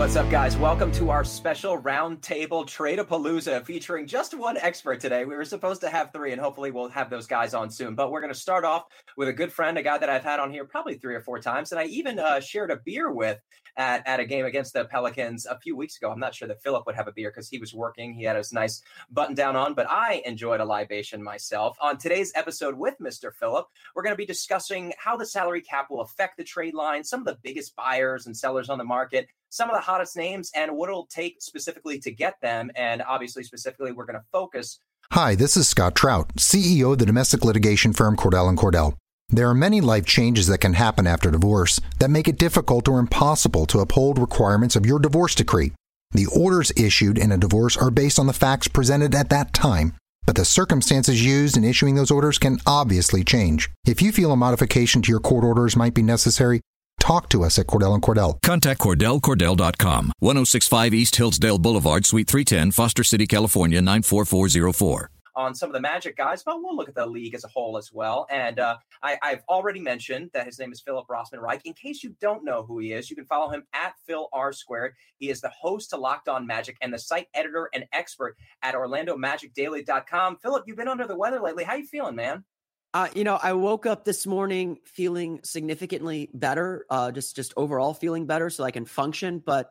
What's up, guys? Welcome to our special roundtable Trade-a-Palooza featuring just one expert today. We were supposed to have three, and hopefully we'll have those guys on soon. But we're going to start off with a good friend, a guy that I've had on here probably three or four times, and I even uh, shared a beer with at, at a game against the Pelicans a few weeks ago. I'm not sure that Philip would have a beer because he was working. He had his nice button down on, but I enjoyed a libation myself. On today's episode with Mr. Philip, we're going to be discussing how the salary cap will affect the trade line, some of the biggest buyers and sellers on the market, some of the hottest names and what it'll take specifically to get them. And obviously, specifically, we're going to focus. Hi, this is Scott Trout, CEO of the domestic litigation firm Cordell and Cordell. There are many life changes that can happen after divorce that make it difficult or impossible to uphold requirements of your divorce decree. The orders issued in a divorce are based on the facts presented at that time, but the circumstances used in issuing those orders can obviously change. If you feel a modification to your court orders might be necessary, talk to us at Cordell and Cordell. Contact CordellCordell.com, 1065 East Hillsdale Boulevard, Suite 310, Foster City, California, 94404 on some of the Magic guys, but we'll look at the league as a whole as well. And uh, I, have already mentioned that his name is Philip Rossman Reich. In case you don't know who he is, you can follow him at Phil R Squared. He is the host to Locked On Magic and the site editor and expert at OrlandoMagicDaily.com. Philip, you've been under the weather lately. How you feeling, man? Uh, you know, I woke up this morning feeling significantly better, uh, just just overall feeling better, so I can function. But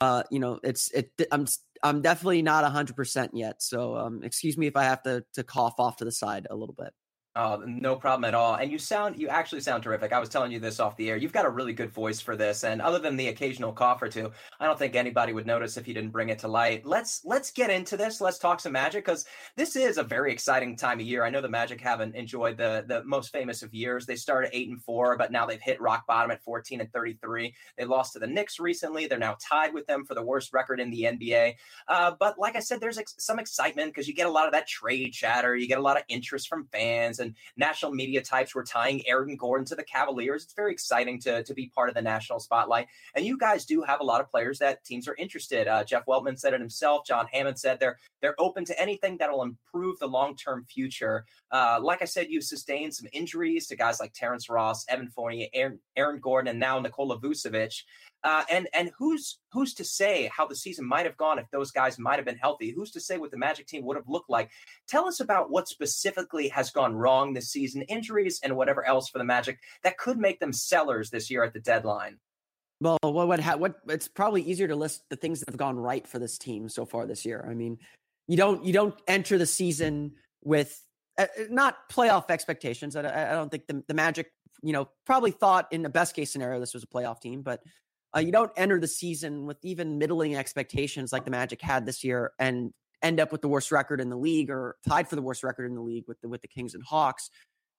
uh, you know, it's it. I'm I'm definitely not hundred percent yet. So um, excuse me if I have to to cough off to the side a little bit. Oh, no problem at all. And you sound, you actually sound terrific. I was telling you this off the air. You've got a really good voice for this. And other than the occasional cough or two, I don't think anybody would notice if you didn't bring it to light. Let's let's get into this. Let's talk some Magic because this is a very exciting time of year. I know the Magic haven't enjoyed the the most famous of years. They started eight and four, but now they've hit rock bottom at 14 and 33. They lost to the Knicks recently. They're now tied with them for the worst record in the NBA. Uh, but like I said, there's ex- some excitement because you get a lot of that trade chatter. You get a lot of interest from fans and national media types were tying Aaron Gordon to the Cavaliers. It's very exciting to, to be part of the national spotlight. And you guys do have a lot of players that teams are interested. Uh, Jeff Weltman said it himself. John Hammond said they're they're open to anything that'll improve the long term future. Uh, like I said, you sustained some injuries to guys like Terrence Ross, Evan Fournier, Aaron, Aaron Gordon, and now Nikola Vucevic. Uh, and and who's who's to say how the season might have gone if those guys might have been healthy? Who's to say what the Magic team would have looked like? Tell us about what specifically has gone wrong this season, injuries and whatever else for the Magic that could make them sellers this year at the deadline. Well, what what, what it's probably easier to list the things that have gone right for this team so far this year. I mean, you don't you don't enter the season with uh, not playoff expectations. I, I don't think the, the Magic, you know, probably thought in the best case scenario this was a playoff team, but uh, you don't enter the season with even middling expectations like the Magic had this year and end up with the worst record in the league or tied for the worst record in the league with the with the Kings and Hawks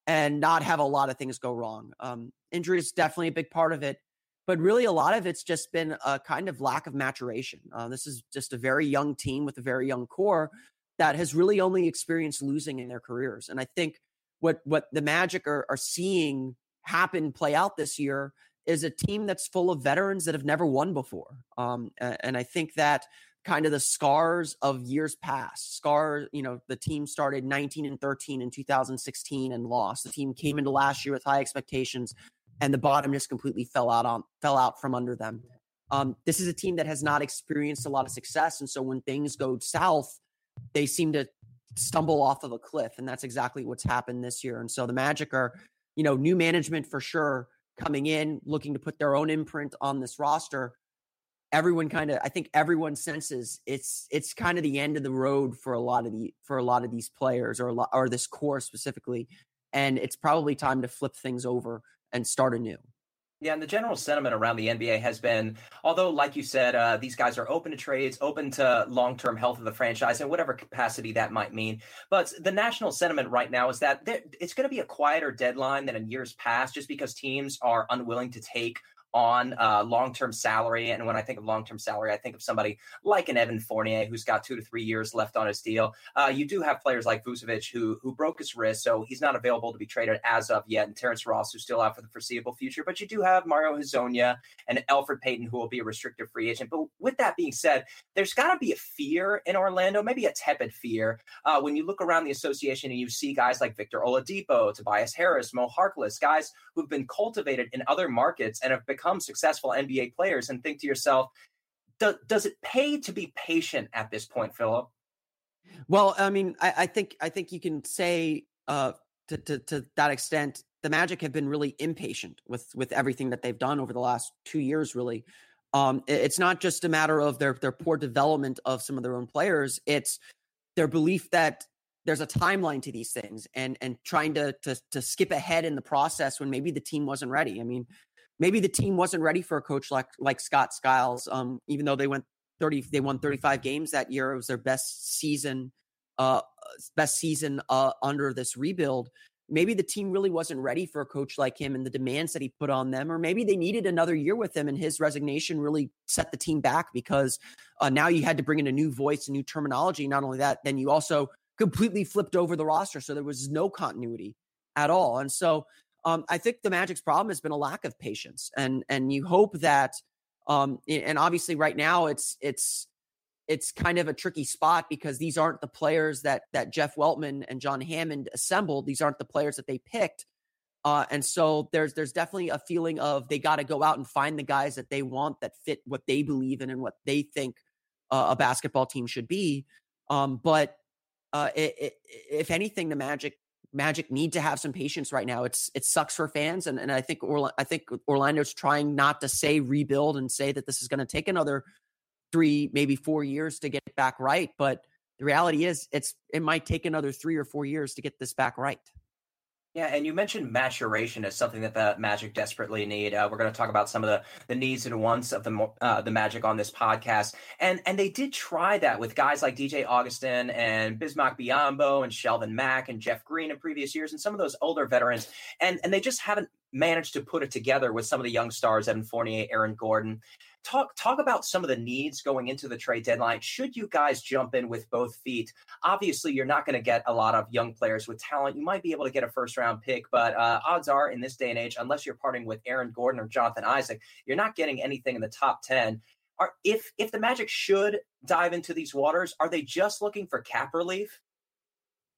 and not have a lot of things go wrong. Um, injury is definitely a big part of it, but really a lot of it's just been a kind of lack of maturation. Uh, this is just a very young team with a very young core that has really only experienced losing in their careers, and I think what what the Magic are, are seeing happen play out this year is a team that's full of veterans that have never won before. Um, and I think that kind of the scars of years past. Scar, you know, the team started 19 and 13 in 2016 and lost. The team came into last year with high expectations and the bottom just completely fell out on fell out from under them. Um, this is a team that has not experienced a lot of success, and so when things go south, they seem to stumble off of a cliff, and that's exactly what's happened this year. And so the Magic are, you know, new management for sure coming in, looking to put their own imprint on this roster. Everyone kind of, I think everyone senses it's it's kind of the end of the road for a lot of the for a lot of these players or a lot, or this core specifically, and it's probably time to flip things over and start anew. Yeah, and the general sentiment around the NBA has been, although, like you said, uh, these guys are open to trades, open to long term health of the franchise and whatever capacity that might mean. But the national sentiment right now is that it's going to be a quieter deadline than in years past, just because teams are unwilling to take on uh, long term salary. And when I think of long term salary, I think of somebody like an Evan Fournier who's got two to three years left on his deal. Uh, you do have players like Vucevic who who broke his wrist, so he's not available to be traded as of yet, and Terrence Ross who's still out for the foreseeable future. But you do have Mario Hezonja and Elfrid Payton who will be a restricted free agent. But with that being said, there's got to be a fear in Orlando, maybe a tepid fear, uh, when you look around the association and you see guys like Victor Oladipo, Tobias Harris, Mo Harkless, guys who've been cultivated in other markets and have become successful NBA players, and think to yourself, do, does it pay to be patient at this point, Philip? Well, I mean, I, I think I think you can say uh, to, to to that extent, the Magic have been really impatient with with everything that they've done over the last two years. Really, um, it's not just a matter of their their poor development of some of their own players. It's their belief that there's a timeline to these things and and trying to to to skip ahead in the process when maybe the team wasn't ready. I mean, maybe the team wasn't ready for a coach like like Scott Skiles. Um, even though they went 30 they won 35 games that year. It was their best season uh best season uh under this rebuild. Maybe the team really wasn't ready for a coach like him and the demands that he put on them, or maybe they needed another year with him, and his resignation really set the team back because uh, now you had to bring in a new voice, a new terminology. Not only that, then you also completely flipped over the roster. So there was no continuity at all. And so um, I think the Magic's problem has been a lack of patience. And and you hope that um, and obviously right now it's it's it's kind of a tricky spot because these aren't the players that that Jeff Weltman and John Hammond assembled. These aren't the players that they picked. Uh, and so there's there's definitely a feeling of they got to go out and find the guys that they want that fit what they believe in and what they think uh, a basketball team should be. Um, but uh, it, it, if anything, the Magic Magic need to have some patience right now. It's it sucks for fans, and and I think Orla- I think Orlando's trying not to say rebuild and say that this is going to take another three, maybe four years to get back right. But the reality is, it's it might take another three or four years to get this back right. Yeah, and you mentioned maturation as something that the Magic desperately need. Uh, we're going to talk about some of the, the needs and wants of the uh, the Magic on this podcast, and and they did try that with guys like DJ Augustin and Bismack Biyombo and Shelvin Mack and Jeff Green in previous years, and some of those older veterans, and and they just haven't managed to put it together with some of the young stars, Evan Fournier, Aaron Gordon talk talk about some of the needs going into the trade deadline. Should you guys jump in with both feet? Obviously, you're not going to get a lot of young players with talent. You might be able to get a first round pick, but uh, odds are in this day and age, unless you're parting with Aaron Gordon or Jonathan Isaac, you're not getting anything in the top ten. Are if if the Magic should dive into these waters, are they just looking for cap relief?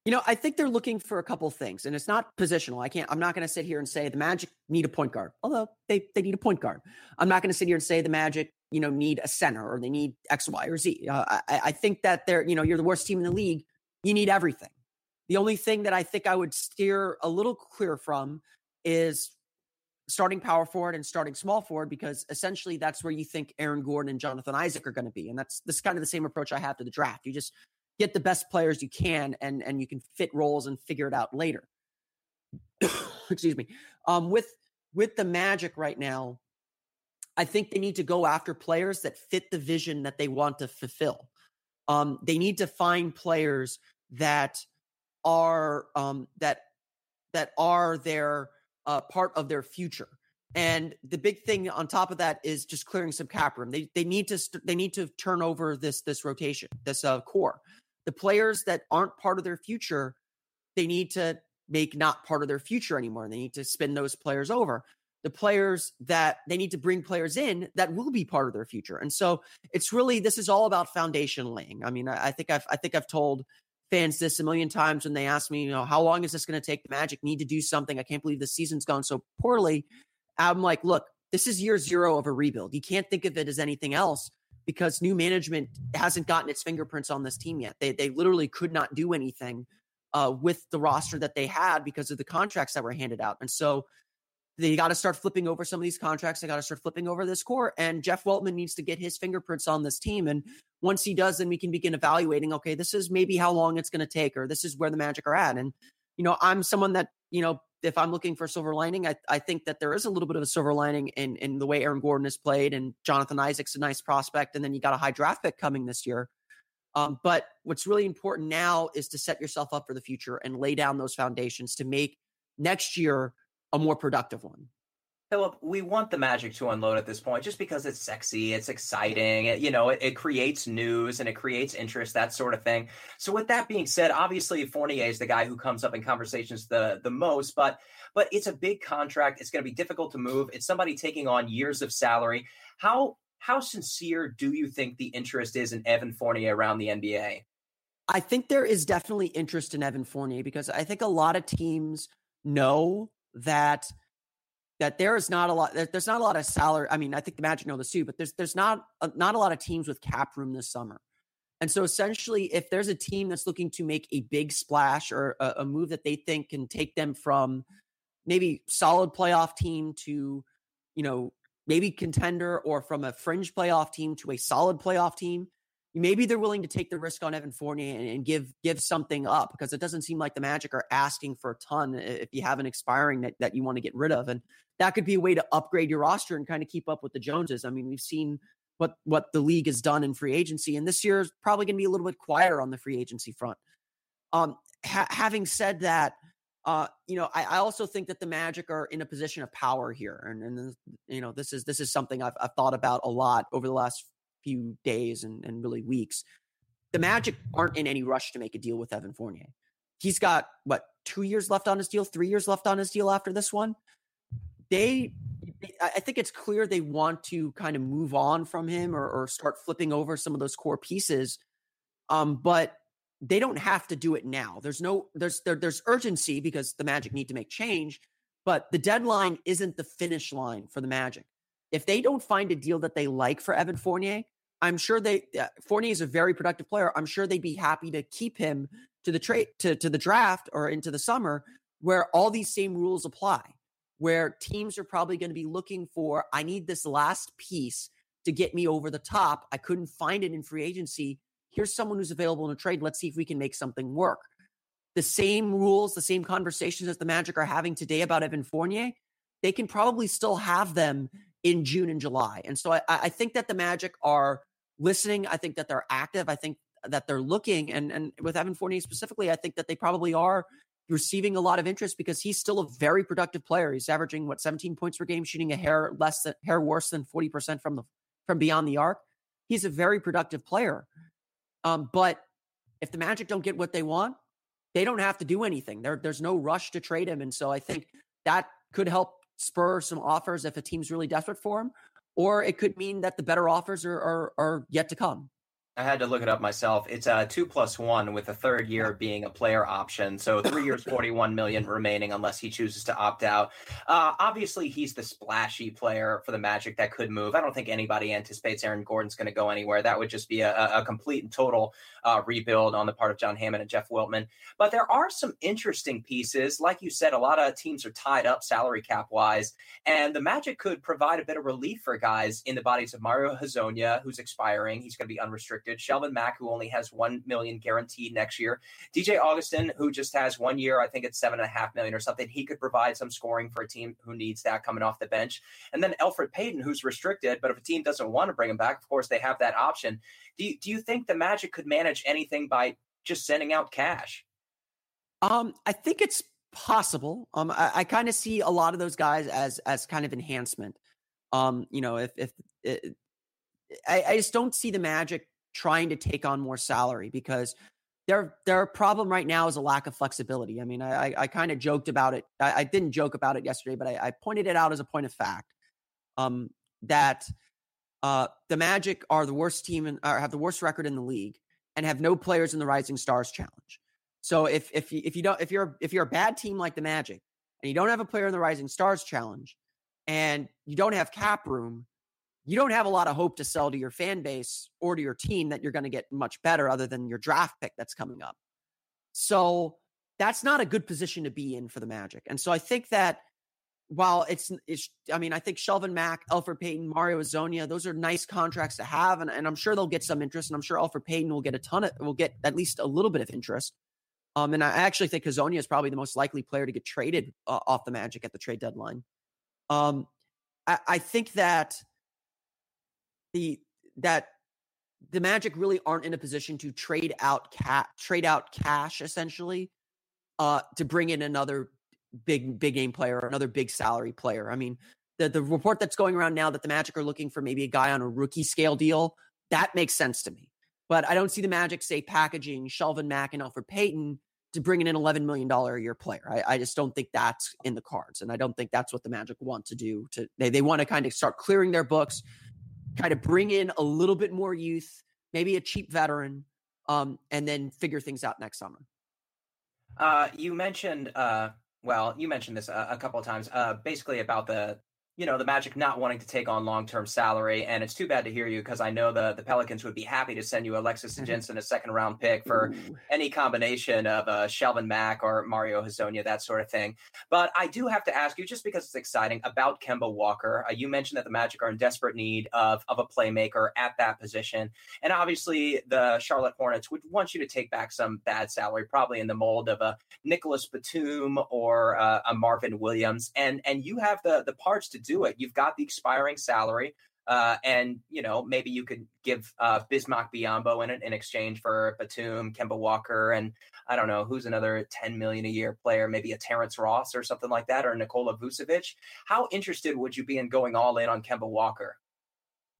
You know, I think they're looking for a couple things, and it's not positional. I can't. I'm not going to sit here and say the Magic need a point guard, although they they need a point guard. I'm not going to sit here and say the Magic, you know, need a center or they need X, Y, or Z. Uh, I, I think that they're, you know, you're the worst team in the league. You need everything. The only thing that I think I would steer a little clear from is starting power forward and starting small forward because essentially that's where you think Aaron Gordon and Jonathan Isaac are going to be, and that's this is kind of the same approach I have to the draft. You just get the best players you can and and you can fit roles and figure it out later. Excuse me. Um with with the magic right now i think they need to go after players that fit the vision that they want to fulfill. Um they need to find players that are um that that are their uh part of their future. And the big thing on top of that is just clearing some cap room. They they need to st- they need to turn over this this rotation, this uh, core the players that aren't part of their future, they need to make not part of their future anymore. They need to spin those players over. the players that they need to bring players in that will be part of their future. And so it's really this is all about foundation laying. I mean, I, I think I've I think I've told fans this a million times when they ask me, you know, how long is this going to take? The Magic need to do something. I can't believe the season's gone so poorly. I'm like, look, this is year zero of a rebuild. You can't think of it as anything else because new management hasn't gotten its fingerprints on this team yet. They they literally could not do anything uh, with the roster that they had because of the contracts that were handed out. And so they got to start flipping over some of these contracts. They got to start flipping over this core. And Jeff Weltman needs to get his fingerprints on this team. And once he does, then we can begin evaluating. Okay, this is maybe how long it's going to take, or this is where the Magic are at. And you know, I'm someone that you know, if I'm looking for a silver lining, I, I think that there is a little bit of a silver lining in in the way Aaron Gordon has played, and Jonathan Isaac's a nice prospect, and then you got a high draft pick coming this year. Um, but what's really important now is to set yourself up for the future and lay down those foundations to make next year a more productive one. Philip, uh, we want the Magic to unload at this point just because it's sexy, it's exciting, it, you know, it, it, creates news and it creates interest, that sort of thing. So, with that being said, obviously Fournier is the guy who comes up in conversations the the most, but but it's a big contract. It's going to be difficult to move. It's somebody taking on years of salary. How how sincere do you think the interest is in Evan Fournier around the NBA? I think there is definitely interest in Evan Fournier because I think a lot of teams know that that there is not a lot there's not a lot of salary i mean i think the magic know this too but there's there's not a, not a lot of teams with cap room this summer. And so essentially if there's a team that's looking to make a big splash or a, a move that they think can take them from maybe solid playoff team to you know maybe contender or from a fringe playoff team to a solid playoff team maybe they're willing to take the risk on Evan Fournier and, and, give give something up because it doesn't seem like the Magic are asking for a ton if you have an expiring that, that you want to get rid of. And that could be a way to upgrade your roster and kind of keep up with the Joneses. I mean, we've seen what what the league has done in free agency, and this year is probably going to be a little bit quieter on the free agency front. Um, ha- having said that, uh, you know, I, I, also think that the Magic are in a position of power here, and and you know, this is this is something I've, I've thought about a lot over the last few days and, and really weeks. The Magic aren't in any rush to make a deal with Evan Fournier. He's got what two years left on his deal, three years left on his deal after this one. They, I think it's clear they want to kind of move on from him or, or start flipping over some of those core pieces. Um, but they don't have to do it now. There's no there's there, there's urgency because the Magic need to make change, but the deadline isn't the finish line for the Magic. If they don't find a deal that they like for Evan Fournier, I'm sure they uh, Fournier is a very productive player. I'm sure they'd be happy to keep him to the trade to, to the draft or into the summer where all these same rules apply. Where teams are probably going to be looking for, I need this last piece to get me over the top. I couldn't find it in free agency. Here's someone who's available in a trade. Let's see if we can make something work. The same rules, the same conversations that the Magic are having today about Evan Fournier, they can probably still have them in June and July. And so I, I think that the Magic are listening. I think that they're active. I think that they're looking. And and with Evan Fournier specifically, I think that they probably are receiving a lot of interest because he's still a very productive player. He's averaging what 17 points per game, shooting a hair less than hair worse than 40% from the from beyond the arc. He's a very productive player. Um, but if the Magic don't get what they want, they don't have to do anything. There, there's no rush to trade him. And so I think that could help spur some offers if a team's really desperate for him, or it could mean that the better offers are, are, are yet to come. I had to look it up myself. It's a two plus one with the third year being a player option. So three years, 41 million remaining unless he chooses to opt out. Uh, obviously, he's the splashy player for the Magic that could move. I don't think anybody anticipates Aaron Gordon's going to go anywhere. That would just be a, a complete and total uh, rebuild on the part of John Hammond and Jeff Weltman. But there are some interesting pieces. Like you said, a lot of teams are tied up salary cap wise, and the Magic could provide a bit of relief for guys in the bodies of Mario Hezonja, who's expiring. He's going to be unrestricted unrestricted. Shelvin Mack, who only has one million guaranteed next year. DJ Augustin, who just has one year, I think it's seven and a half million or something. He could provide some scoring for a team who needs that coming off the bench. And then Elfrid Payton, who's restricted, but if a team doesn't want to bring him back, of course they have that option. Do you, do you think the Magic could manage anything by just sending out cash? Um, I think it's possible. Um, I, I kind of see a lot of those guys as as kind of enhancement. Um, you know, if if it, I, I, just don't see the Magic trying to take on more salary because their their problem right now is a lack of flexibility. I mean, I I, kind of joked about it. I, I, didn't joke about it yesterday, but I, I, pointed it out as a point of fact. Um, that uh, the Magic are the worst team and have the worst record in the league and have no players in the Rising Stars Challenge. So if if you, if you don't if you're if you're a bad team like the Magic and you don't have a player in the Rising Stars Challenge and you don't have cap room, you don't have a lot of hope to sell to your fan base or to your team that you're going to get much better other than your draft pick that's coming up. So that's not a good position to be in for the Magic. And so I think that while it's, it's I mean, I think Shelvin Mack, Elfrid Payton, Mario Hezonja, those are nice contracts to have. And, and I'm sure they'll get some interest. And I'm sure Elfrid Payton will get a ton of, will get at least a little bit of interest. Um, and I actually think Hezonja is probably the most likely player to get traded uh, off the Magic at the trade deadline. Um, I, I think that the that the Magic really aren't in a position to trade out cat trade out cash essentially uh, to bring in another big big game player, another big salary player. I mean, the the report that's going around now that the Magic are looking for maybe a guy on a rookie scale deal, that makes sense to me. But I don't see the Magic say packaging Shelvin Mack and Elfrid Payton to bring in an $11 million a year player. I, I, just don't think that's in the cards. And I don't think that's what the Magic want to do. To They, they want to kind of start clearing their books, kind of bring in a little bit more youth, maybe a cheap veteran, um, and then figure things out next summer. Uh, you mentioned uh, well, you mentioned this a, a couple of times, uh, basically about the you know the Magic not wanting to take on long term salary, and it's too bad to hear you because I know the the Pelicans would be happy to send you Alexis mm-hmm. Jensen, a second round pick for Ooh. any combination of uh, Shelvin Mack or Mario Hezonja, that sort of thing. But I do have to ask you, just because it's exciting, about Kemba Walker. Uh, you mentioned that the Magic are in desperate need of of a playmaker at that position, and obviously the Charlotte Hornets would want you to take back some bad salary, probably in the mold of a Nicholas Batum or uh, a Marvin Williams, and and you have the the parts to do it. You've got the expiring salary. Uh, and you know maybe you could give uh, Bismack Biyombo in in exchange for Batum, Kemba Walker, and I don't know who's another ten million a year player, maybe a Terrence Ross or something like that, or Nikola Vucevic. How interested would you be in going all in on Kemba Walker?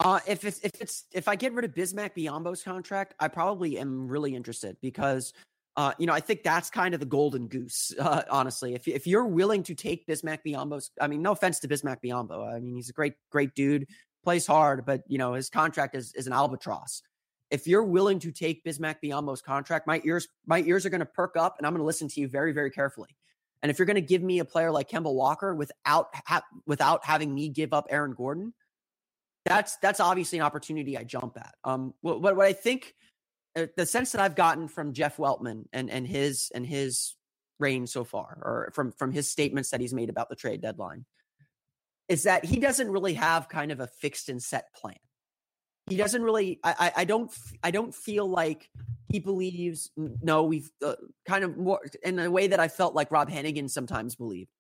Uh, if it's if it's if I get rid of Bismack Biyombo's contract, I probably am really interested because uh, you know, I think that's kind of the golden goose, uh, honestly. If, if you're willing to take Bismack Biyombo's, I mean, no offense to Bismack Biyombo. I mean, he's a great, great dude, plays hard, but, you know, his contract is, is an albatross. If you're willing to take Bismack Biyombo's contract, my ears, my ears are going to perk up and I'm going to listen to you very, very carefully. And if you're going to give me a player like Kemba Walker without, ha- without having me give up Aaron Gordon, that's, that's obviously an opportunity I jump at. Um, what, what I think the sense that I've gotten from Jeff Weltman and and his and his reign so far, or from from his statements that he's made about the trade deadline, is that he doesn't really have kind of a fixed and set plan. He doesn't really. I I don't I don't feel like he believes. No, we've uh, kind of more in a way that I felt like Rob Hennigan sometimes believed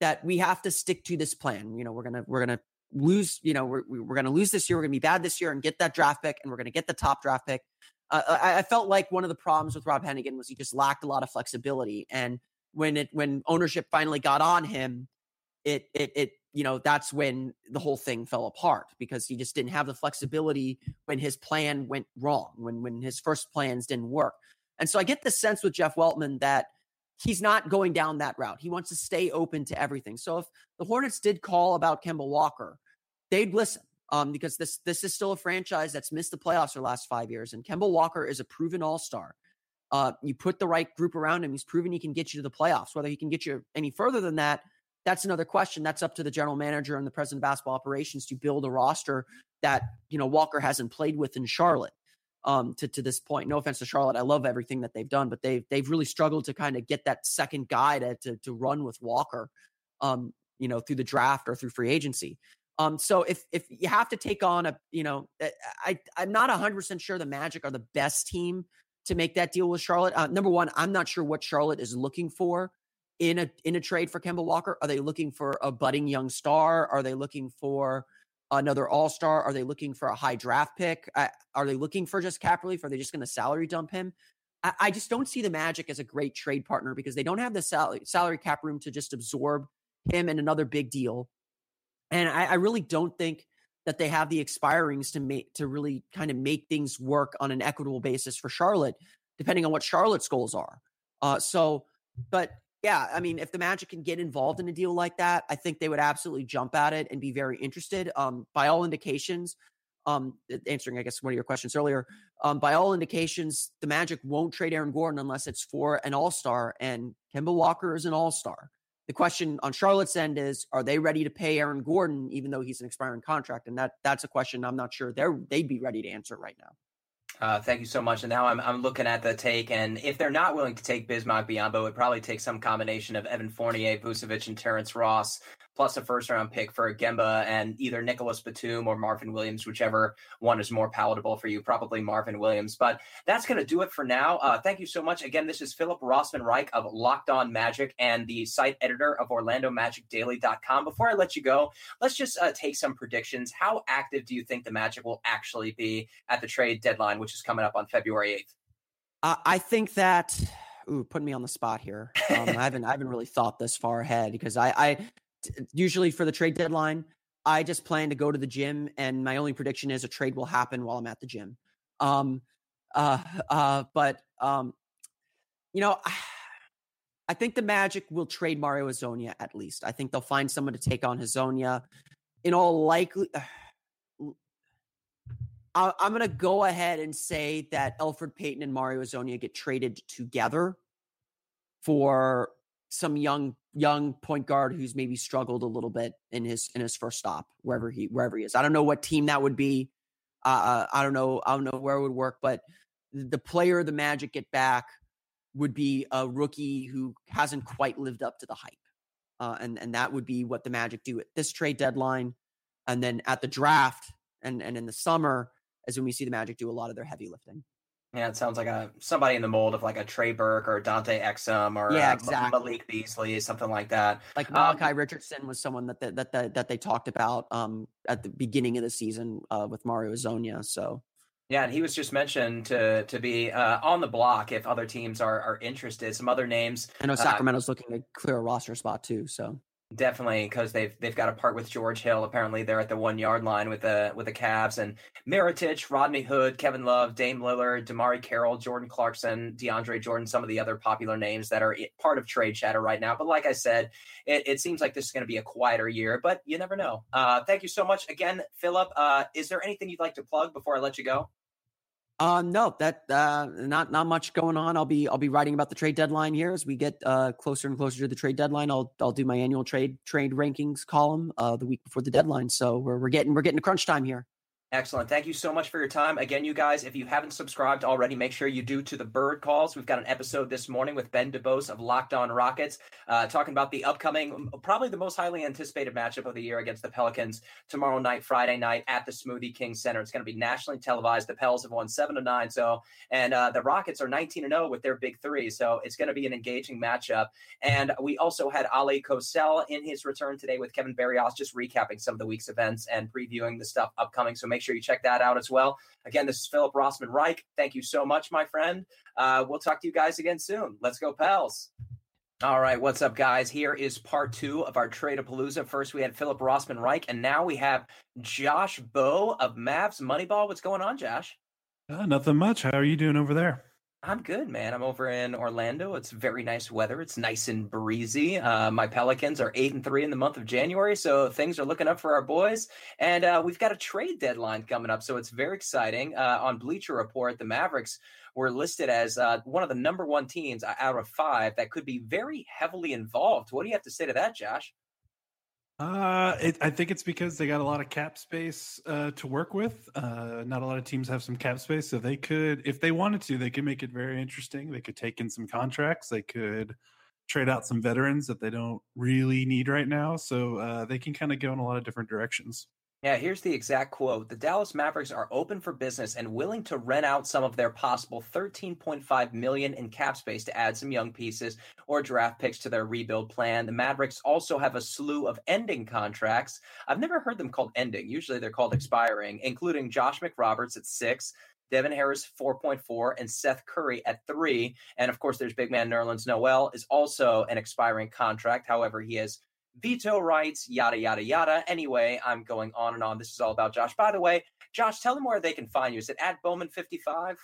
that we have to stick to this plan. You know, we're gonna we're gonna lose. You know, we're we're gonna lose this year. We're gonna be bad this year and get that draft pick, and we're gonna get the top draft pick uh, I, I, felt like one of the problems with Rob Hennigan was he just lacked a lot of flexibility. And when it when ownership finally got on him, it it it you know that's when the whole thing fell apart because he just didn't have the flexibility when his plan went wrong when when his first plans didn't work. And so I get the sense with Jeff Weltman that he's not going down that route. He wants to stay open to everything. So if the Hornets did call about Kemba Walker, they'd listen um, because this this is still a franchise that's missed the playoffs for the last five years. And Kemba Walker is a proven all star. Uh, you put the right group around him, he's proven he can get you to the playoffs. Whether he can get you any further than that, that's another question. That's up to the general manager and the president of basketball operations to build a roster that you know Walker hasn't played with in Charlotte. Um, to to this point, no offense to Charlotte, I love everything that they've done, but they've they've really struggled to kind of get that second guy to to, to run with Walker. Um, you know, through the draft or through free agency. Um, so if if you have to take on a, you know, I I'm not 100 percent sure the Magic are the best team to make that deal with Charlotte. Uh, number one, I'm not sure what Charlotte is looking for in a in a trade for Kemba Walker. Are they looking for a budding young star? Are they looking for another All Star? Are they looking for a high draft pick? Uh, are they looking for just cap relief? Are they just going to salary dump him? I, I, just don't see the Magic as a great trade partner because they don't have the salary salary cap room to just absorb him and another big deal. And I, I really don't think that they have the expirings to make to really kind of make things work on an equitable basis for Charlotte. depending on what Charlotte's goals are. Uh, so, but yeah, I mean, if the Magic can get involved in a deal like that, I think they would absolutely jump at it and be very interested. Um, by all indications, um, answering, I guess, one of your questions earlier, um, by all indications, the Magic won't trade Aaron Gordon unless it's for an all star, and Kemba Walker is an all star. The question on Charlotte's end is, are they ready to pay Aaron Gordon, even though he's an expiring contract? And that that's a question I'm not sure they're they'd be ready to answer right now. Uh, thank you so much. And now I'm, I'm looking at the take, and if they're not willing to take Bismack Biyombo, it probably takes some combination of Evan Fournier, Vucevic, and Terrence Ross plus a first round pick for Kemba and either Nicholas Batum or Marvin Williams, whichever one is more palatable for you. Probably Marvin Williams. But that's going to do it for now. Uh, thank you so much. Again, this is Philip Rossman Reich of Locked On Magic and the site editor of OrlandoMagicDaily.com. Before I let you go, let's just uh, take some predictions. How active do you think the Magic will actually be at the trade deadline, which is coming up on February 8th? Uh, I think that ooh, putting me on the spot here. Um, I haven't I haven't really thought this far ahead because I, I usually for the trade deadline, I just plan to go to the gym, and my only prediction is a trade will happen while I'm at the gym. Um, uh, uh, but um, you know, I think the Magic will trade Mario Hezonja at least. I think they'll find someone to take on Hezonja. In all likely, I'm going to go ahead and say that Elfrid Payton and Mario Hezonja get traded together for some young young point guard who's maybe struggled a little bit in his in his first stop wherever he wherever he is. I don't know what team that would be. Uh, I don't know. I don't know where it would work, but the player the Magic get back would be a rookie who hasn't quite lived up to the hype, uh, and and that would be what the Magic do at this trade deadline, and then at the draft and and in the summer is when we see the Magic do a lot of their heavy lifting. Yeah, it sounds like a somebody in the mold of like a Trey Burke or Dante Exum or yeah, uh, exactly. Malik Beasley, something like that. Like Malachi um, Richardson was someone that they, that they, that they talked about um, at the beginning of the season uh, with Mario Hezonja. So yeah, and he was just mentioned to to be uh, on the block if other teams are are interested. Some other names. I know uh, Sacramento's looking to clear a roster spot too. So Definitely, because they've they've got a part with George Hill. Apparently, they're at the one yard line with the with the Cavs and Mirotic, Rodney Hood, Kevin Love, Dame Lillard, DeMarre Carroll, Jordan Clarkson, DeAndre Jordan, some of the other popular names that are part of trade chatter right now. But like I said, it, it seems like this is going to be a quieter year, but you never know. Uh, thank you so much again, Philip. Uh, is there anything you'd like to plug before I let you go? Uh, no, that uh, not not much going on. I'll be I'll be writing about the trade deadline here as we get uh, closer and closer to the trade deadline. I'll I'll do my annual trade trade rankings column uh, the week before the deadline. So we're we're getting we're getting to crunch time here. Excellent. Thank you so much for your time. Again, you guys, if you haven't subscribed already, make sure you do to the bird calls. We've got an episode this morning with Ben DeBose of Locked On Rockets, uh, talking about the upcoming, probably the most highly anticipated matchup of the year against the Pelicans tomorrow night, Friday night at the Smoothie King Center. It's going to be nationally televised. The Pels have won seven to nine. So, and uh, the Rockets are 19 to 0 with their big three. So it's going to be an engaging matchup. And we also had Ali Kosel in his return today with Kevin Barrios, just recapping some of the week's events and previewing the stuff upcoming. So make sure you check that out as well. Again, this is Philip Rossman Reich. Thank you so much, my friend. Uh, we'll talk to you guys again soon. Let's go, pals. All right, what's up, guys? Here is part two of our Tradeapalooza. First, we had Philip Rossman Reich, and now we have Josh Bowe of Mavs Moneyball. What's going on, Josh? Uh, nothing much. How are you doing over there? I'm good, man. I'm over in Orlando. It's very nice weather. It's nice and breezy. Uh, my Pelicans are eight and three in the month of January, so things are looking up for our boys. And uh, we've got a trade deadline coming up, so it's very exciting. Uh, on Bleacher Report, the Mavericks were listed as uh, one of the number one teams out of five that could be very heavily involved. What do you have to say to that, Josh? Uh, it, I think it's because they got a lot of cap space uh, to work with. Uh, not a lot of teams have some cap space, so they could, if they wanted to, they could make it very interesting. They could take in some contracts. They could trade out some veterans that they don't really need right now. So uh, they can kind of go in a lot of different directions. Yeah, here's the exact quote. The Dallas Mavericks are open for business and willing to rent out some of their possible 13.5 million in cap space to add some young pieces or draft picks to their rebuild plan. The Mavericks also have a slew of ending contracts. I've never heard them called ending. Usually they're called expiring, including Josh McRoberts at 6, Devin Harris 4.4 and Seth Curry at 3. And of course there's big man Nerlens Noel is also an expiring contract. However, he has veto rights, yada, yada, yada. Anyway, I'm going on and on. This is all about Josh. By the way, Josh, tell them where they can find you. Is it at Bowman55?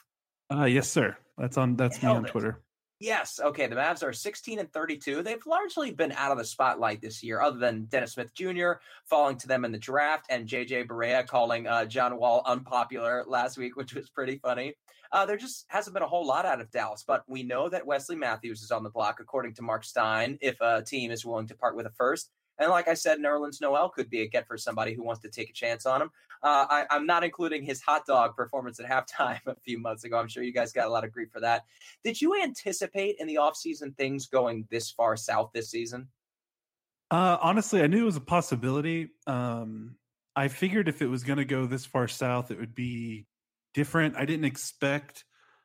Uh, yes, sir. That's on. That's me on it. Twitter. Yes. Okay. The Mavs are 16 and 32. They've largely been out of the spotlight this year, other than Dennis Smith Jr. falling to them in the draft and JJ Barea calling uh, John Wall unpopular last week, which was pretty funny. Uh, there just hasn't been a whole lot out of Dallas, but we know that Wesley Matthews is on the block, according to Mark Stein, if a team is willing to part with a first. And like I said, Nerlens Noel could be a get for somebody who wants to take a chance on him. Uh, I, am not including his hot dog performance at halftime a few months ago. I'm sure you guys got a lot of grief for that. Did you anticipate in the offseason things going this far south this season? Uh, honestly, I knew it was a possibility. Um, I figured if it was going to go this far south, it would be different. I didn't expect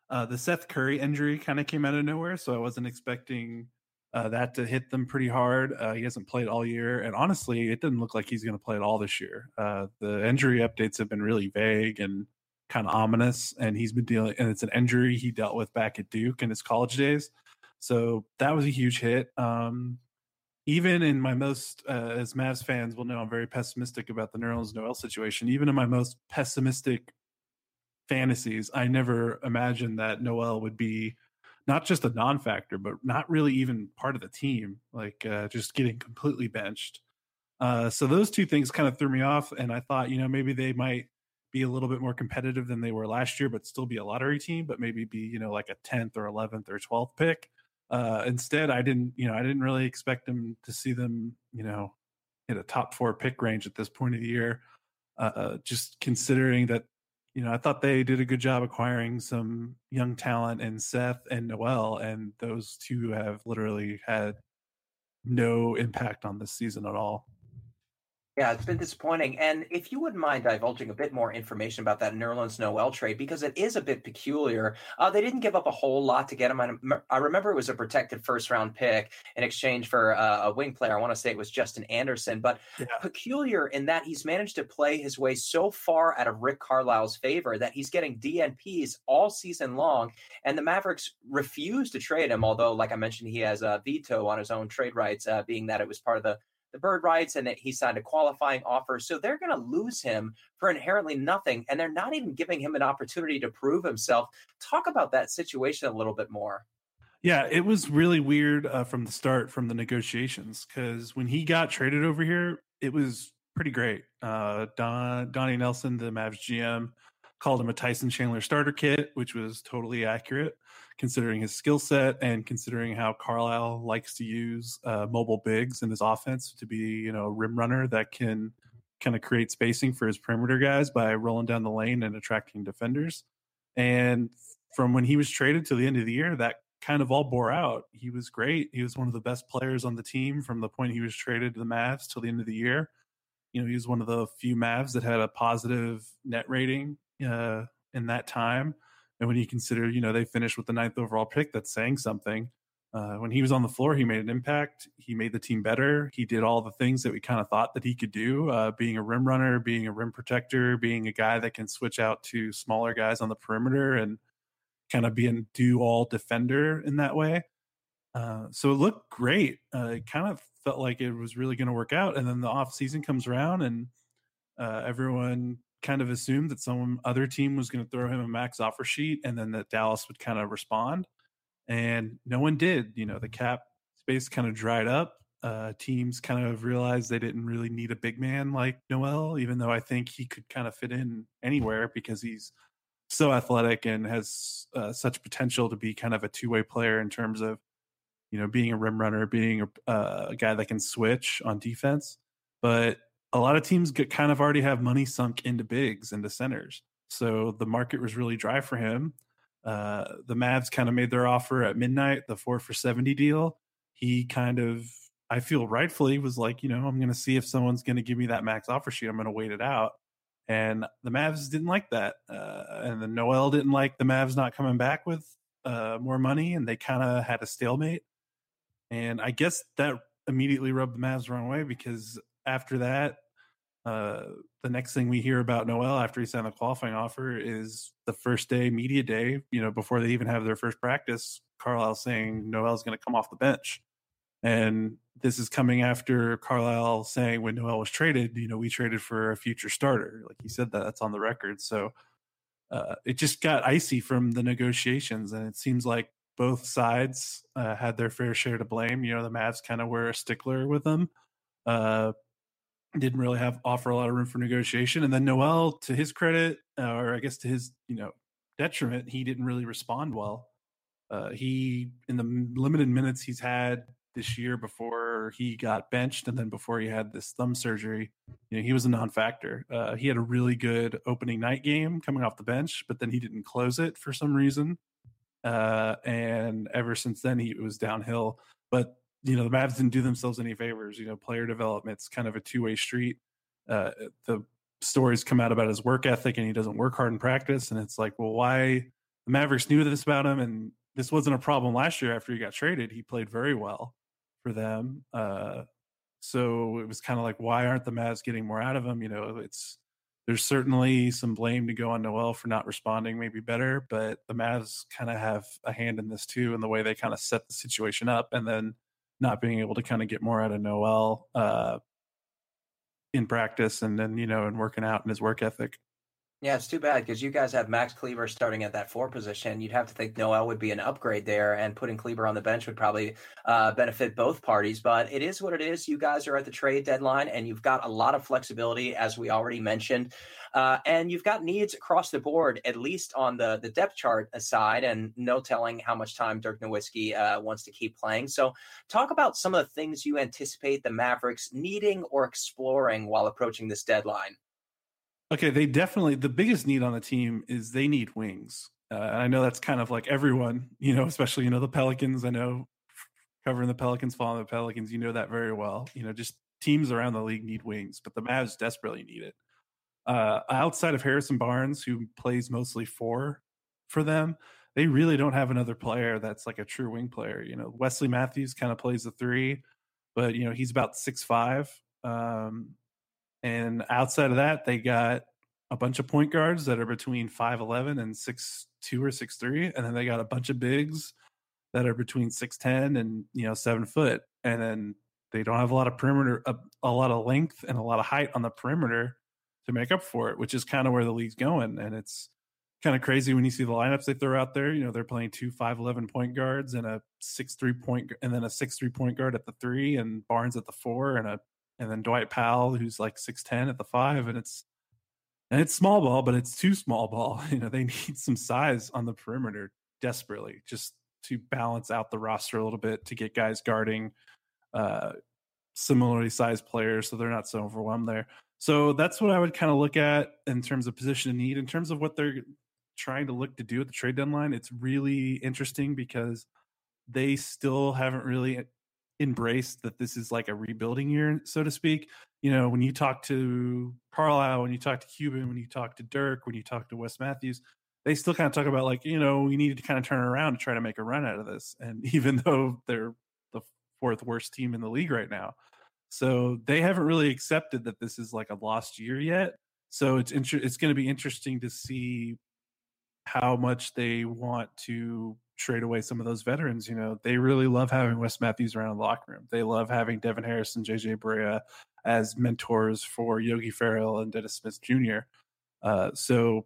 uh, the Seth Curry injury kind of came out of nowhere, so I wasn't expecting uh, that to hit them pretty hard. Uh, he hasn't played all year, and honestly, it didn't look like he's going to play at all this year. Uh, the injury updates have been really vague and kind of ominous, and he's been dealing. And it's an injury he dealt with back at Duke in his college days, so that was a huge hit. Um, even in my most, uh, as Mavs fans will know, I'm very pessimistic about the Nerlens Noel situation. Even in my most pessimistic fantasies, I never imagined that Noel would be not just a non-factor, but not really even part of the team, like uh, just getting completely benched. Uh, so those two things kind of threw me off, and I thought, you know, maybe they might be a little bit more competitive than they were last year, but still be a lottery team, but maybe be, you know, like a tenth or eleventh or twelfth pick. Uh, instead, I didn't, you know, I didn't really expect them to see them, you know, in a top four pick range at this point of the year. Uh, just considering that you know, I thought they did a good job acquiring some young talent in Seth and Noel, and those two have literally had no impact on this season at all. Yeah, it's been disappointing. And if you wouldn't mind divulging a bit more information about that Nerlens Noel trade, because it is a bit peculiar. Uh, they didn't give up a whole lot to get him. I remember it was a protected first round pick in exchange for uh, a wing player. I want to say it was Justin Anderson, but yeah. peculiar in that he's managed to play his way so far out of Rick Carlisle's favor that he's getting DNPs all season long. And the Mavericks refuse to trade him, although, like I mentioned, he has a veto on his own trade rights, uh, being that it was part of the the bird rights and that he signed a qualifying offer. So they're going to lose him for inherently nothing. And they're not even giving him an opportunity to prove himself. Talk about that situation a little bit more. Yeah, it was really weird uh, from the start, from the negotiations, because when he got traded over here, it was pretty great. Uh, Don Donnie Nelson, the Mavs GM, called him a Tyson Chandler starter kit, which was totally accurate considering his skill set and considering how Carlisle likes to use uh, mobile bigs in his offense to be, you know, a rim runner that can kind of create spacing for his perimeter guys by rolling down the lane and attracting defenders. And from when he was traded to the end of the year, that kind of all bore out. He was great. He was one of the best players on the team from the point he was traded to the Mavs till the end of the year. You know, he was one of the few Mavs that had a positive net rating uh, in that time. And when you consider, you know, they finished with the ninth overall pick, that's saying something. Uh, when he was on the floor, he made an impact. He made the team better. He did all the things that we kind of thought that he could do, uh, being a rim runner, being a rim protector, being a guy that can switch out to smaller guys on the perimeter and kind of be a do all defender in that way. Uh, so it looked great. Uh, it kind of felt like it was really going to work out. And then the off season comes around and uh, everyone kind of assumed that some other team was going to throw him a max offer sheet and then that Dallas would kind of respond. And no one did. You know, the cap space kind of dried up. Uh, teams kind of realized they didn't really need a big man like Noel, even though I think he could kind of fit in anywhere because he's so athletic and has uh, such potential to be kind of a two way player in terms of, you know, being a rim runner, being a, uh, a guy that can switch on defense. But a lot of teams get kind of already have money sunk into bigs into centers. So the market was really dry for him. Uh, the Mavs kind of made their offer at midnight, the four for 70 deal. He kind of, I feel rightfully was like, you know, I'm going to see if someone's going to give me that max offer sheet. I'm going to wait it out. And the Mavs didn't like that. Uh, and then Noel didn't like the Mavs not coming back with uh, more money. And they kind of had a stalemate. And I guess that immediately rubbed the Mavs the wrong way because after that, uh, the next thing we hear about Noel after he signed the qualifying offer is the first day media day. You know, before they even have their first practice, Carlisle saying Noel's going to come off the bench, and this is coming after Carlisle saying when Noel was traded, you know, we traded for a future starter. Like he said that that's on the record. So uh, it just got icy from the negotiations, and it seems like both sides uh, had their fair share to blame. You know, the Mavs kind of were a stickler with them. Uh, didn't really have offer a lot of room for negotiation, and then Noel, to his credit, uh, or I guess to his you know detriment, he didn't really respond well. Uh, he in the limited minutes he's had this year before he got benched and then before he had this thumb surgery, you know, he was a non-factor. Uh, he had a really good opening night game coming off the bench, but then he didn't close it for some reason. Uh, and ever since then, he was downhill. But you know, the Mavs didn't do themselves any favors. You know, player development's kind of a two-way street. Uh, the stories come out about his work ethic, and he doesn't work hard in practice. And it's like, well, why? The Mavericks knew this about him, and this wasn't a problem last year after he got traded. He played very well for them. Uh, so it was kind of like, why aren't the Mavs getting more out of him? You know, it's there's certainly some blame to go on Noel for not responding, maybe better, but the Mavs kind of have a hand in this too, in the way they kind of set the situation up, and then not being able to kind of get more out of Noel uh, in practice, and then you know, and working out in his work ethic. Yeah, it's too bad because you guys have Max Kleber starting at that four position. You'd have to think Noel would be an upgrade there, and putting Kleber on the bench would probably uh, benefit both parties. But it is what it is. You guys are at the trade deadline, and you've got a lot of flexibility, as we already mentioned, uh, and you've got needs across the board, at least on the the depth chart aside, and no telling how much time Dirk Nowitzki uh, wants to keep playing. So, talk about some of the things you anticipate the Mavericks needing or exploring while approaching this deadline. Okay, they definitely the biggest need on the team is they need wings. Uh, I know that's kind of like everyone, you know, especially you know the Pelicans. I know covering the Pelicans, following the Pelicans, you know that very well. You know, just teams around the league need wings, but the Mavs desperately need it. Uh, outside of Harrison Barnes, who plays mostly four for them, they really don't have another player that's like a true wing player. You know, Wesley Matthews kind of plays the three, but you know he's about six five. Um, and outside of that, they got a bunch of point guards that are between 5'11 and 6'2 or 6'3. And then they got a bunch of bigs that are between 6'10 and, you know, seven foot. And then they don't have a lot of perimeter, a, a lot of length and a lot of height on the perimeter to make up for it, which is kind of where the league's going. And it's kind of crazy when you see the lineups they throw out there. You know, they're playing two 5'11 point guards and a 6'3 point, and then a 6'3 point guard at the three, and Barnes at the four, and a and then Dwight Powell, who's like six ten at the five, and it's and it's small ball, but it's too small ball. You know, they need some size on the perimeter desperately, just to balance out the roster a little bit to get guys guarding uh, similarly sized players, so they're not so overwhelmed there. So that's what I would kind of look at in terms of position of need. In terms of what they're trying to look to do at the trade deadline, it's really interesting because they still haven't really embraced that this is like a rebuilding year, so to speak. You know, when you talk to Carlisle, when you talk to Cuban, when you talk to Dirk, when you talk to Wes Matthews, they still kind of talk about like, you know, we needed to kind of turn around to try to make a run out of this. And even though they're the fourth worst team in the league right now. So they haven't really accepted that this is like a lost year yet. So it's inter- it's going to be interesting to see how much they want to trade away some of those veterans. You know, they really love having Wes Matthews around the locker room. They love having Devin Harris and JJ Barea as mentors for Yogi Ferrell and Dennis Smith Jr. Uh, so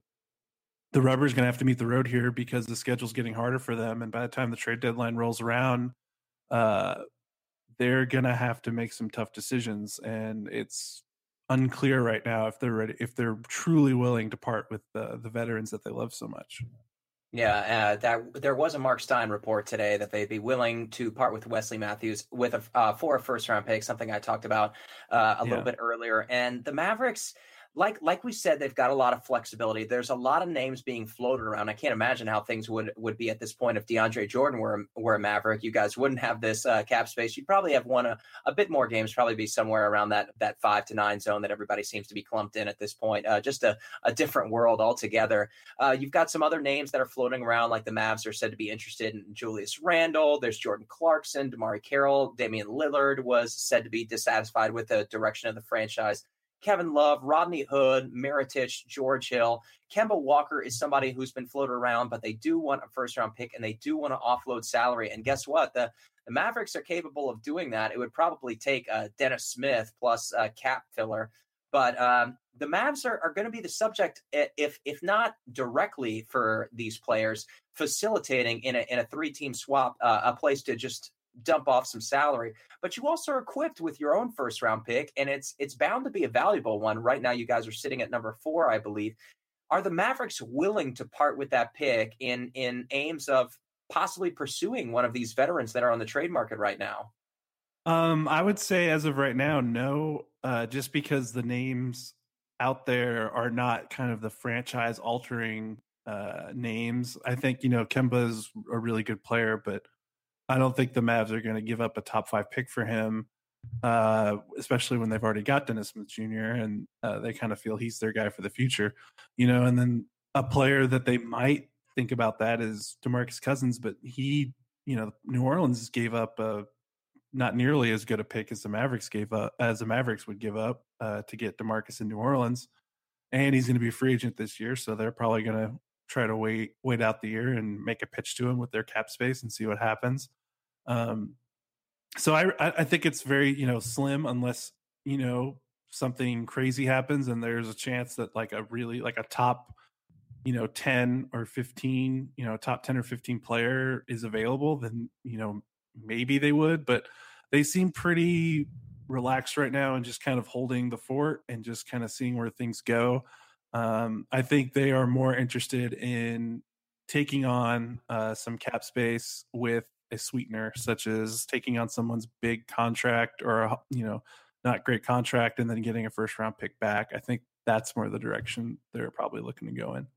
the rubber is going to have to meet the road here because the schedule's getting harder for them. And by the time the trade deadline rolls around, uh, they're going to have to make some tough decisions. And it's unclear right now if they're ready, if they're truly willing to part with the, the veterans that they love so much. Yeah, uh, that there was a Mark Stein report today that they'd be willing to part with Wesley Matthews with a uh, for a first round pick, something I talked about uh, a yeah. little bit earlier. And the Mavericks, like like we said, they've got a lot of flexibility. There's a lot of names being floated around. I can't imagine how things would would be at this point if DeAndre Jordan were were a Maverick. You guys wouldn't have this uh, cap space. You'd probably have won a, a bit more games. Probably be somewhere around that that five to nine zone that everybody seems to be clumped in at this point. Uh, just a, a different world altogether. Uh, you've got some other names that are floating around, like the Mavs are said to be interested in Julius Randle. There's Jordan Clarkson, DeMarre Carroll, Damian Lillard was said to be dissatisfied with the direction of the franchise. Kevin Love, Rodney Hood, Mirotic, George Hill. Kemba Walker is somebody who's been floated around, but they do want a first round pick and they do want to offload salary. And guess what? The the Mavericks are capable of doing that. It would probably take uh, Dennis Smith plus uh, cap filler. But um, the Mavs are, are going to be the subject, if if not directly for these players, facilitating in a in a three team swap, uh, a place to just dump off some salary. But you also are equipped with your own first round pick, and it's it's bound to be a valuable one. Right now, you guys are sitting at number four, I believe. Are the Mavericks willing to part with that pick in in aims of possibly pursuing one of these veterans that are on the trade market right now? Um, I would say as of right now, no. Uh, just because the names out there are not kind of the franchise altering uh, names. I think you know Kemba is a really good player, but I don't think the Mavs are going to give up a top five pick for him, uh, especially when they've already got Dennis Smith Jr. and uh, they kind of feel he's their guy for the future, you know. And then a player that they might think about that is Demarcus Cousins, but he, you know, New Orleans gave up a not nearly as good a pick as the Mavericks gave up as the Mavericks would give up uh, to get Demarcus in New Orleans, and he's going to be a free agent this year, so they're probably going to try to wait wait out the year and make a pitch to him with their cap space and see what happens. Um, so I I think it's very you know slim unless you know something crazy happens and there's a chance that like a really like a top you know 10 or 15 you know top 10 or 15 player is available then you know maybe they would but they seem pretty relaxed right now and just kind of holding the fort and just kind of seeing where things go um, I think they are more interested in taking on uh, some cap space with a sweetener, such as taking on someone's big contract or a, you know not great contract and then getting a first round pick back. I think that's more the direction they're probably looking to go in.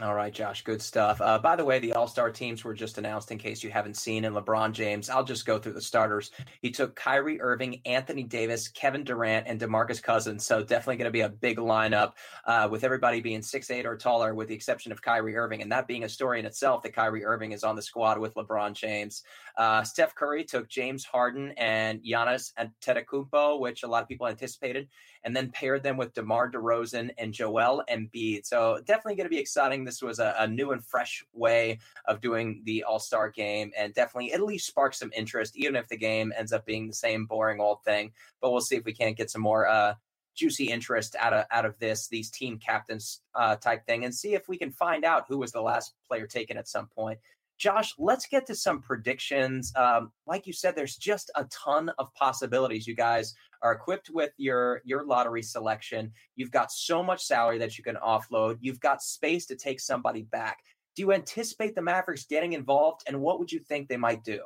All right, Josh, good stuff. Uh, by the way, the All Star teams were just announced in case you haven't seen. And LeBron James, I'll just go through the starters. He took Kyrie Irving, Anthony Davis, Kevin Durant, and Demarcus Cousins. So definitely going to be a big lineup uh, with everybody being six eight or taller, with the exception of Kyrie Irving, and that being a story in itself that Kyrie Irving is on the squad with LeBron James. Uh, Steph Curry took James Harden and Giannis Antetokounmpo, which a lot of people anticipated, and then paired them with DeMar DeRozan and Joel Embiid. So definitely going to be exciting. This was a, a new and fresh way of doing the All Star game, and definitely at least spark some interest, even if the game ends up being the same boring old thing. But we'll see if we can't get some more uh, juicy interest out of out of this these team captains uh, type thing and see if we can find out who was the last player taken at some point Josh, let's get to some predictions. Um, like you said, there's just a ton of possibilities. You guys are equipped with your your lottery selection. You've got so much salary that you can offload. You've got space to take somebody back. Do you anticipate the Mavericks getting involved, and what would you think they might do?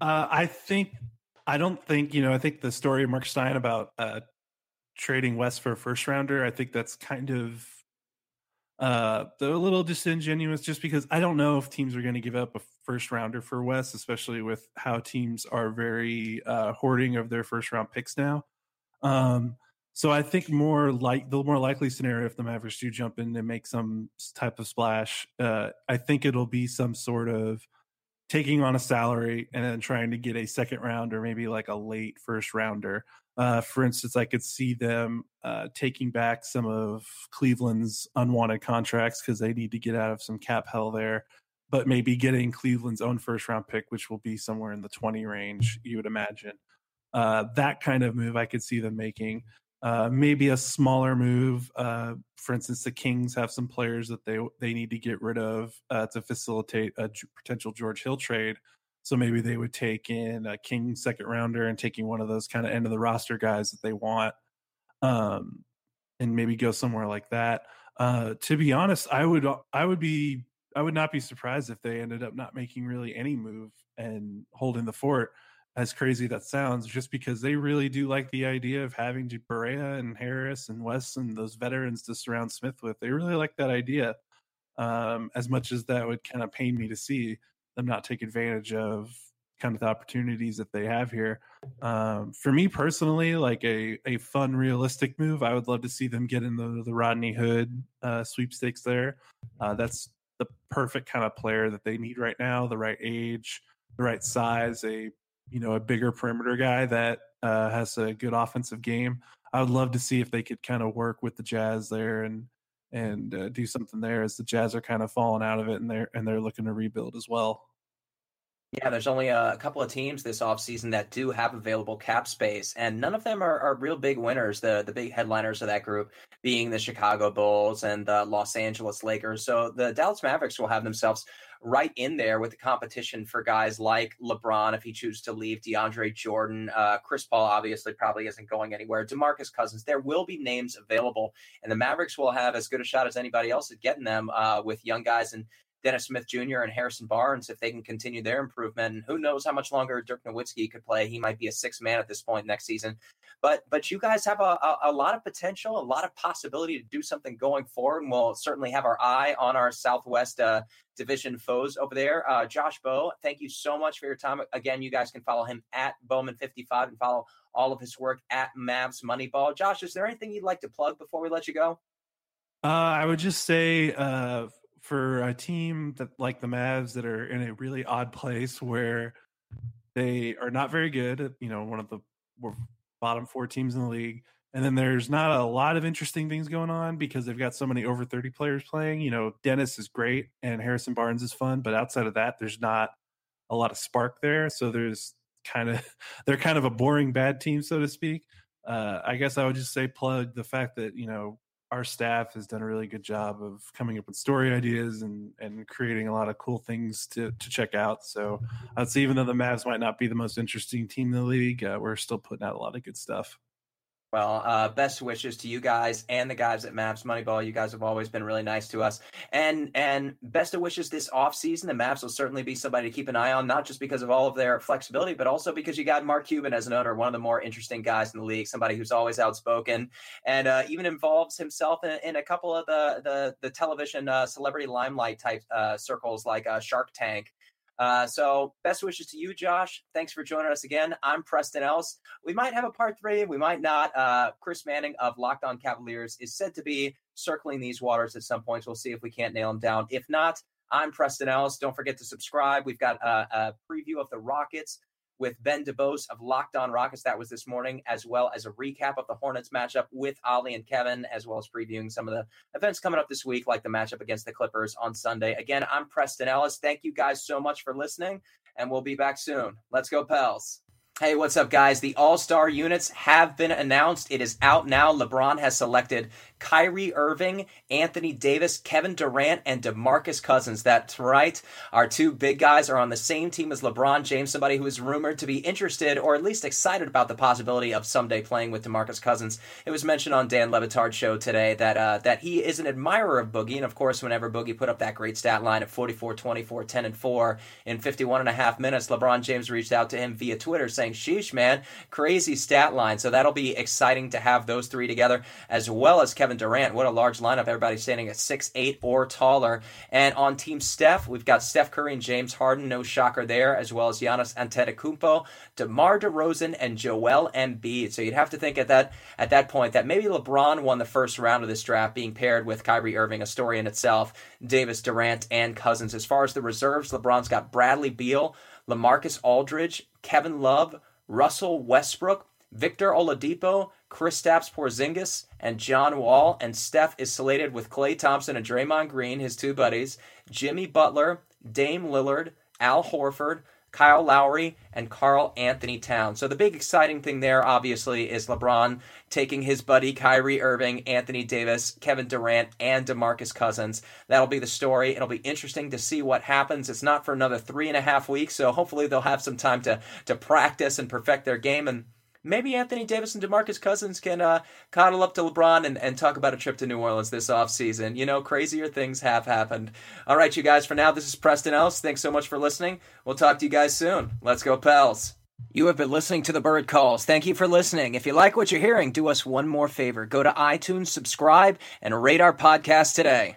Uh, I think I don't think you know. I think the story of Mark Stein about uh, trading Wes for a first rounder. I think that's kind of uh, they're a little disingenuous just because I don't know if teams are going to give up a first rounder for Wes, especially with how teams are very uh, hoarding of their first round picks now. Um, so I think more like the more likely scenario if the Mavericks do jump in and make some type of splash, uh, I think it'll be some sort of taking on a salary and then trying to get a second round or maybe like a late first rounder. Uh, for instance, I could see them uh, taking back some of Cleveland's unwanted contracts because they need to get out of some cap hell there, but maybe getting Cleveland's own first round pick, which will be somewhere in the 20 range, you would imagine. Uh, that kind of move I could see them making. Uh, maybe a smaller move. Uh, for instance, the Kings have some players that they they need to get rid of uh, to facilitate a potential George Hill trade. So maybe they would take in a King second rounder and taking one of those kind of end of the roster guys that they want, um, and maybe go somewhere like that. Uh, to be honest, I would I would be I would not be surprised if they ended up not making really any move and holding the fort. As crazy that sounds, just because they really do like the idea of having Barea and Harris and Wes and those veterans to surround Smith with. They really like that idea. Um, as much as that would kind of pain me to see them not take advantage of kind of the opportunities that they have here. Um, for me personally, like a a fun, realistic move, I would love to see them get in the the Rodney Hood uh, sweepstakes there. Uh, that's the perfect kind of player that they need right now. The right age, the right size, a you know a bigger perimeter guy that uh, has a good offensive game. I would love to see if they could kind of work with the Jazz there and and uh, do something there as the Jazz are kind of falling out of it and they're and they're looking to rebuild as well. Yeah, there's only a couple of teams this offseason that do have available cap space, and none of them are, are real big winners. The the big headliners of that group being the Chicago Bulls and the Los Angeles Lakers. So the Dallas Mavericks will have themselves right in there with the competition for guys like LeBron if he chooses to leave, DeAndre Jordan, uh, Chris Paul obviously probably isn't going anywhere, DeMarcus Cousins. There will be names available, and the Mavericks will have as good a shot as anybody else at getting them uh, with young guys and Dennis Smith Jr. and Harrison Barnes if they can continue their improvement. And who knows how much longer Dirk Nowitzki could play? He might be a six man at this point next season. But but you guys have a, a, a, lot of potential, a lot of possibility to do something going forward. And we'll certainly have our eye on our Southwest uh, Division foes over there. Uh, Josh Bowe, thank you so much for your time. Again, you guys can follow him at Bowman55 and follow all of his work at Mavs Moneyball. Josh, is there anything you'd like to plug before we let you go? Uh, I would just say uh, for a team that like the Mavs that are in a really odd place where they are not very good, you know, one of the bottom four teams in the league. And then there's not a lot of interesting things going on because they've got so many over 30 players playing. You know, Dennis is great and Harrison Barnes is fun, but outside of that, there's not a lot of spark there. So there's kind of, they're kind of a boring bad team, so to speak. Uh, I guess I would just say plug the fact that, you know, our staff has done a really good job of coming up with story ideas and and creating a lot of cool things to to check out. So I'd say even though the Mavs might not be the most interesting team in the league, uh, we're still putting out a lot of good stuff. Well, uh, best wishes to you guys and the guys at Mavs Moneyball. You guys have always been really nice to us, and and best of wishes this off season. The Mavs will certainly be somebody to keep an eye on, not just because of all of their flexibility, but also because you got Mark Cuban as an owner, one of the more interesting guys in the league, somebody who's always outspoken and uh, even involves himself in, in, a couple of the the, the television uh, celebrity limelight type uh, circles like uh, Shark Tank. Uh, so best wishes to you, Josh. Thanks for joining us again. I'm Preston Ellis. We might have a part three, we might not. Uh, Chris Manning of Locked On Cavaliers is said to be circling these waters at some points. We'll see if we can't nail him down. If not, I'm Preston Ellis. Don't forget to subscribe. We've got a, a preview of the Rockets with Ben DeBose of Locked On Rockets. That was this morning, as well as a recap of the Hornets matchup with Ollie and Kevin, as well as previewing some of the events coming up this week, like the matchup against the Clippers on Sunday. Again, I'm Preston Ellis. Thank you guys so much for listening, and we'll be back soon. Let's go, Pels. Hey, what's up, guys? The All Star units have been announced. It is out now. LeBron has selected Kyrie Irving, Anthony Davis, Kevin Durant, and DeMarcus Cousins. That's right. Our two big guys are on the same team as LeBron James, somebody who is rumored to be interested or at least excited about the possibility of someday playing with DeMarcus Cousins. It was mentioned on Dan Le Batard's show today that uh, that he is an admirer of Boogie, and of course, whenever Boogie put up that great stat line of 44, 24, 10, and 4 in 51 and a half minutes, LeBron James reached out to him via Twitter saying, "Sheesh, man, crazy stat line." So that'll be exciting to have those three together, as well as Kevin Kevin Durant. What a large lineup. Everybody standing at six eight or taller. And on Team Steph, we've got Steph Curry and James Harden. No shocker there, as well as Giannis Antetokounmpo, DeMar DeRozan, and Joel Embiid. So you'd have to think at that at that point that maybe LeBron won the first round of this draft, being paired with Kyrie Irving, a story in itself. Davis, Durant, and Cousins. As far as the reserves, LeBron's got Bradley Beal, LaMarcus Aldridge, Kevin Love, Russell Westbrook, Victor Oladipo, Kristaps Porzingis, and John Wall. And Steph is slated with Klay Thompson and Draymond Green, his two buddies, Jimmy Butler, Dame Lillard, Al Horford, Kyle Lowry, and Karl-Anthony Towns. So the big exciting thing there, obviously, is LeBron taking his buddy Kyrie Irving, Anthony Davis, Kevin Durant, and DeMarcus Cousins. That'll be the story. It'll be interesting to see what happens. It's not for another three and a half weeks, so hopefully they'll have some time to to practice and perfect their game and maybe Anthony Davis and DeMarcus Cousins can uh, cuddle up to LeBron and, and talk about a trip to New Orleans this offseason. You know, crazier things have happened. All right, you guys, for now, this is Preston Ellis. Thanks so much for listening. We'll talk to you guys soon. Let's go, Pels. You have been listening to The Bird Calls. Thank you for listening. If you like what you're hearing, do us one more favor. Go to iTunes, subscribe, and rate our podcast today.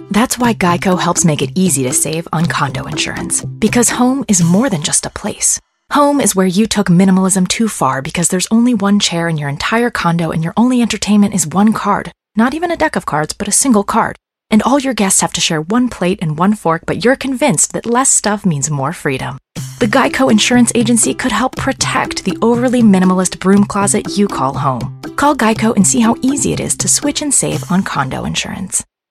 That's why Geico helps make it easy to save on condo insurance. Because home is more than just a place. Home is where you took minimalism too far because there's only one chair in your entire condo and your only entertainment is one card. Not even a deck of cards, but a single card. And all your guests have to share one plate and one fork, but you're convinced that less stuff means more freedom. The Geico Insurance Agency could help protect the overly minimalist broom closet you call home. Call Geico and see how easy it is to switch and save on condo insurance.